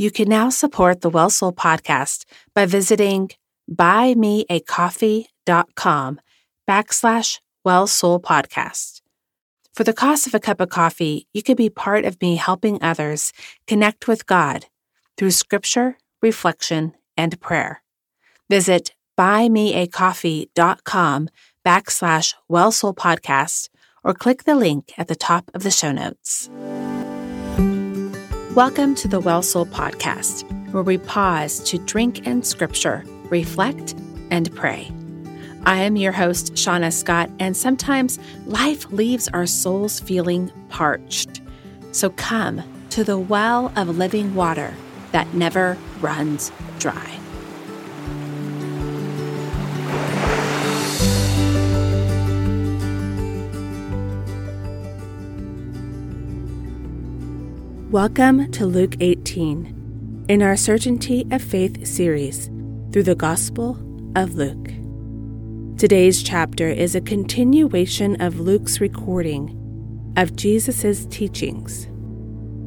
You can now support the Well Soul podcast by visiting buymeacoffee.com backslash Well Soul podcast. For the cost of a cup of coffee, you can be part of me helping others connect with God through scripture, reflection, and prayer. Visit buymeacoffee.com backslash Well Soul podcast or click the link at the top of the show notes. Welcome to the Well Soul Podcast, where we pause to drink in scripture, reflect, and pray. I am your host, Shauna Scott, and sometimes life leaves our souls feeling parched. So come to the well of living water that never runs dry. Welcome to Luke 18 in our Certainty of Faith series through the Gospel of Luke. Today's chapter is a continuation of Luke's recording of Jesus' teachings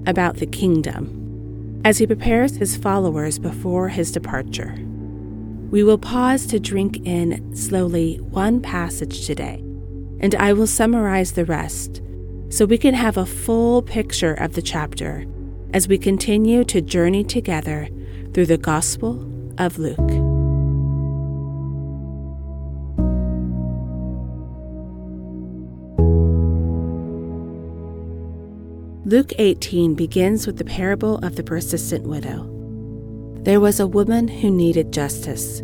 about the kingdom as he prepares his followers before his departure. We will pause to drink in slowly one passage today, and I will summarize the rest so we can have a full picture of the chapter as we continue to journey together through the Gospel of Luke. Luke 18 begins with the parable of the persistent widow. There was a woman who needed justice,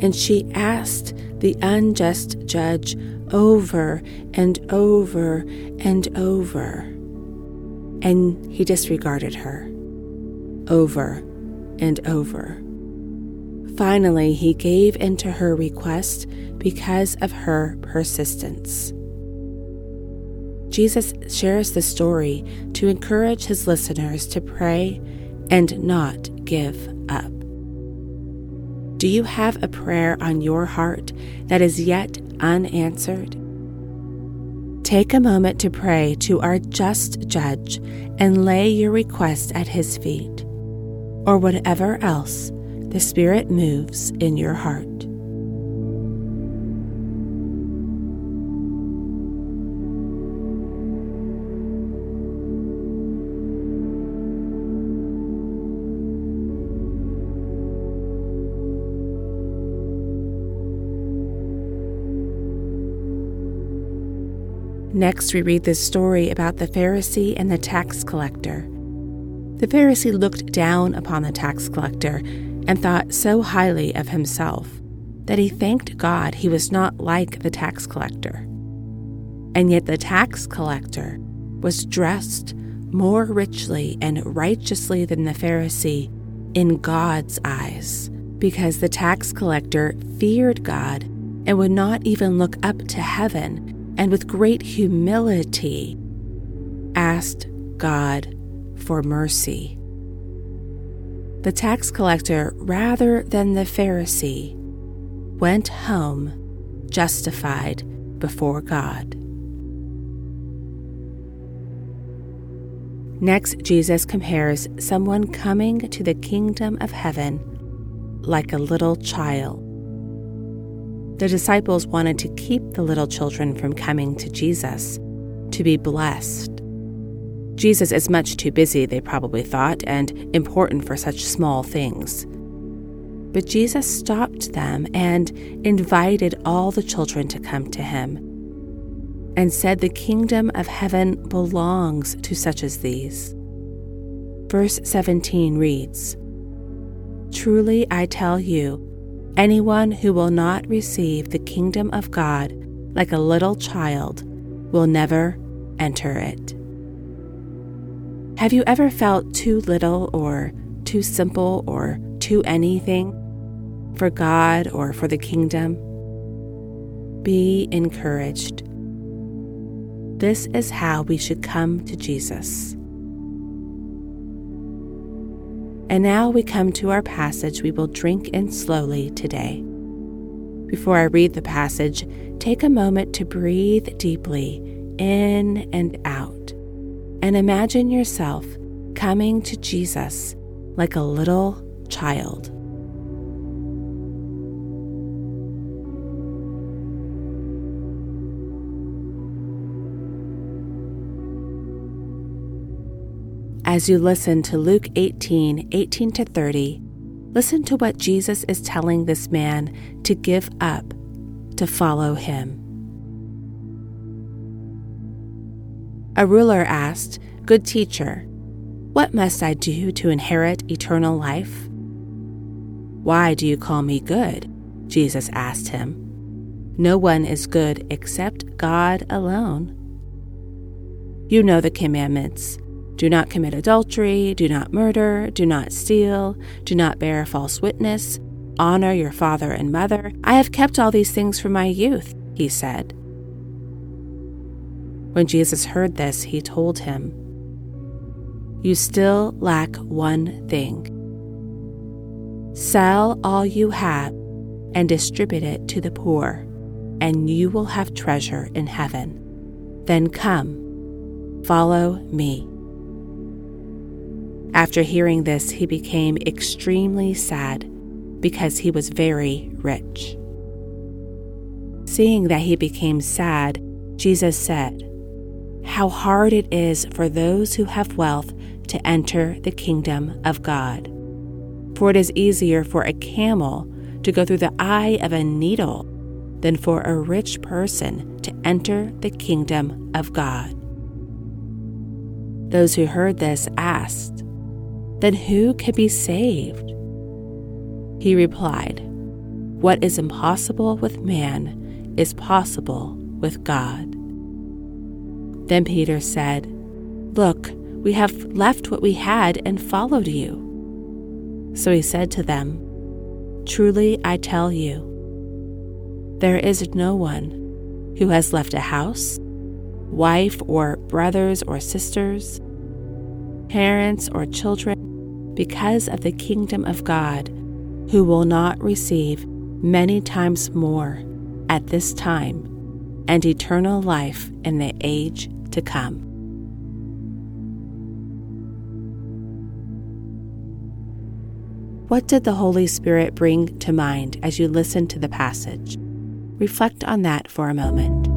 and she asked the unjust judge over and over and over. And he disregarded her over and over. Finally, he gave in to her request because of her persistence. Jesus shares the story to encourage his listeners to pray and not give up. Do you have a prayer on your heart that is yet unanswered? Take a moment to pray to our just judge and lay your request at his feet, or whatever else the Spirit moves in your heart. Next, we read this story about the Pharisee and the tax collector. The Pharisee looked down upon the tax collector and thought so highly of himself that he thanked God he was not like the tax collector. And yet, the tax collector was dressed more richly and righteously than the Pharisee in God's eyes, because the tax collector feared God and would not even look up to heaven and with great humility asked God for mercy. The tax collector, rather than the Pharisee, went home justified before God. Next, Jesus compares someone coming to the kingdom of heaven like a little child the disciples wanted to keep the little children from coming to Jesus to be blessed. Jesus is much too busy, they probably thought, and important for such small things. But Jesus stopped them and invited all the children to come to him and said the kingdom of heaven belongs to such as these. Verse 17 reads Truly I tell you, Anyone who will not receive the kingdom of God like a little child will never enter it. Have you ever felt too little or too simple or too anything for God or for the kingdom? Be encouraged. This is how we should come to Jesus. And now we come to our passage we will drink in slowly today. Before I read the passage, take a moment to breathe deeply in and out and imagine yourself coming to Jesus like a little child. As you listen to Luke 18 18 to 30, listen to what Jesus is telling this man to give up to follow him. A ruler asked, Good teacher, what must I do to inherit eternal life? Why do you call me good? Jesus asked him. No one is good except God alone. You know the commandments do not commit adultery, do not murder, do not steal, do not bear false witness, honor your father and mother. I have kept all these things from my youth, he said. When Jesus heard this, he told him, You still lack one thing. Sell all you have and distribute it to the poor, and you will have treasure in heaven. Then come, follow me. After hearing this, he became extremely sad because he was very rich. Seeing that he became sad, Jesus said, How hard it is for those who have wealth to enter the kingdom of God. For it is easier for a camel to go through the eye of a needle than for a rich person to enter the kingdom of God. Those who heard this asked, then who can be saved? He replied, What is impossible with man is possible with God. Then Peter said, Look, we have left what we had and followed you. So he said to them, Truly I tell you, there is no one who has left a house, wife, or brothers or sisters, parents or children because of the kingdom of God, who will not receive many times more at this time and eternal life in the age to come. What did the Holy Spirit bring to mind as you listened to the passage? Reflect on that for a moment.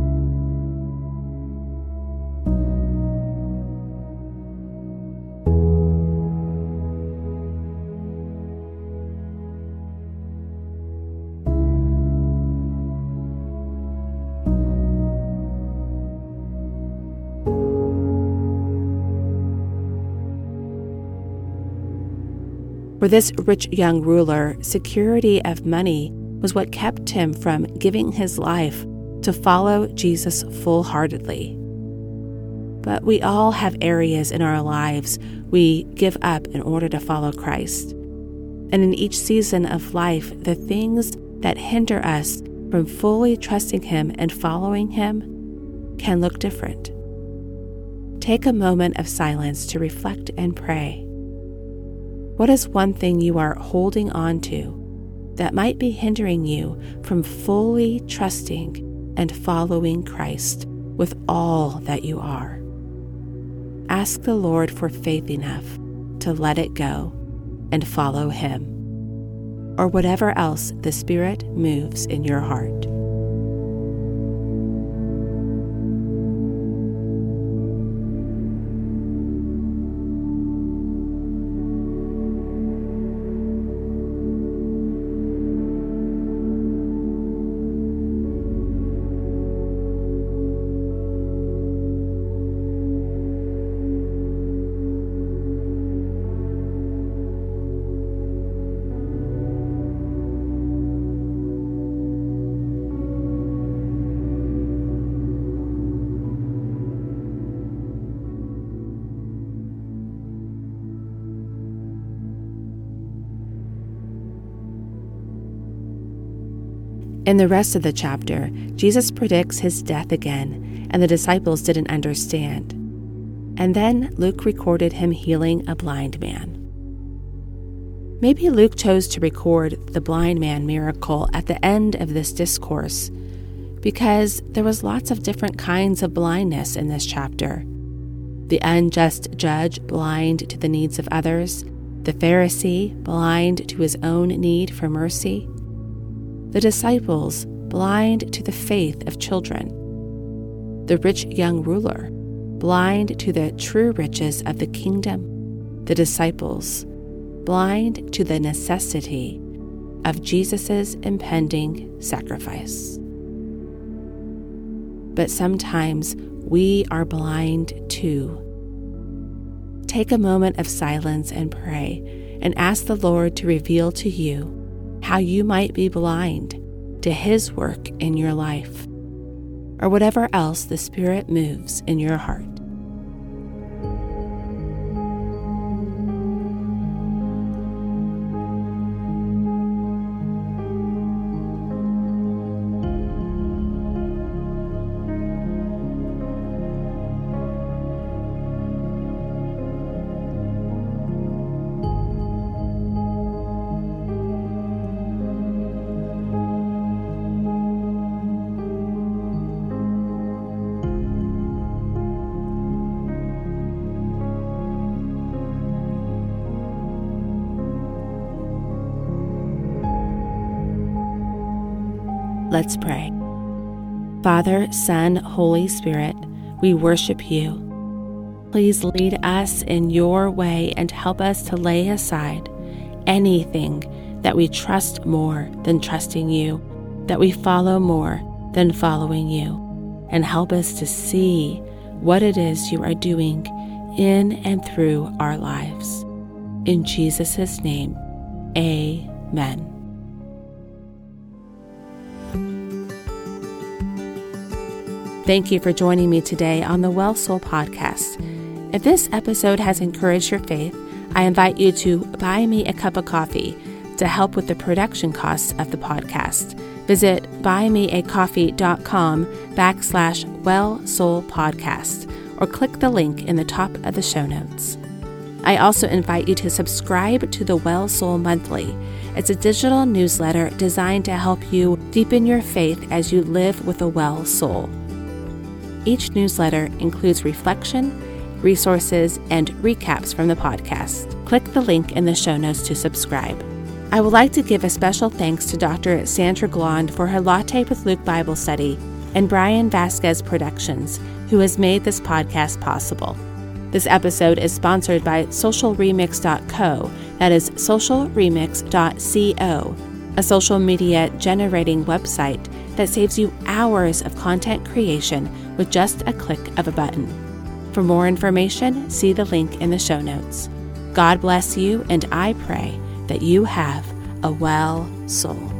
For this rich young ruler, security of money was what kept him from giving his life to follow Jesus full heartedly. But we all have areas in our lives we give up in order to follow Christ. And in each season of life, the things that hinder us from fully trusting Him and following Him can look different. Take a moment of silence to reflect and pray. What is one thing you are holding on to that might be hindering you from fully trusting and following Christ with all that you are? Ask the Lord for faith enough to let it go and follow Him, or whatever else the Spirit moves in your heart. In the rest of the chapter, Jesus predicts his death again, and the disciples didn't understand. And then Luke recorded him healing a blind man. Maybe Luke chose to record the blind man miracle at the end of this discourse because there was lots of different kinds of blindness in this chapter. The unjust judge blind to the needs of others, the Pharisee blind to his own need for mercy, the disciples blind to the faith of children, the rich young ruler blind to the true riches of the kingdom, the disciples blind to the necessity of Jesus' impending sacrifice. But sometimes we are blind too. Take a moment of silence and pray and ask the Lord to reveal to you how you might be blind to His work in your life, or whatever else the Spirit moves in your heart. Let's pray. Father, Son, Holy Spirit, we worship you. Please lead us in your way and help us to lay aside anything that we trust more than trusting you, that we follow more than following you, and help us to see what it is you are doing in and through our lives. In Jesus' name, amen. Thank you for joining me today on the Well Soul podcast. If this episode has encouraged your faith, I invite you to buy me a cup of coffee to help with the production costs of the podcast. Visit buymeacoffee.com backslash well soul podcast or click the link in the top of the show notes. I also invite you to subscribe to the Well Soul Monthly. It's a digital newsletter designed to help you deepen your faith as you live with a well soul. Each newsletter includes reflection, resources, and recaps from the podcast. Click the link in the show notes to subscribe. I would like to give a special thanks to Dr. Sandra Glahn for her Latte with Luke Bible study and Brian Vasquez Productions, who has made this podcast possible. This episode is sponsored by socialremix.co, that is socialremix.co, a social media generating website that saves you hours of content creation with just a click of a button. For more information, see the link in the show notes. God bless you, and I pray that you have a well soul.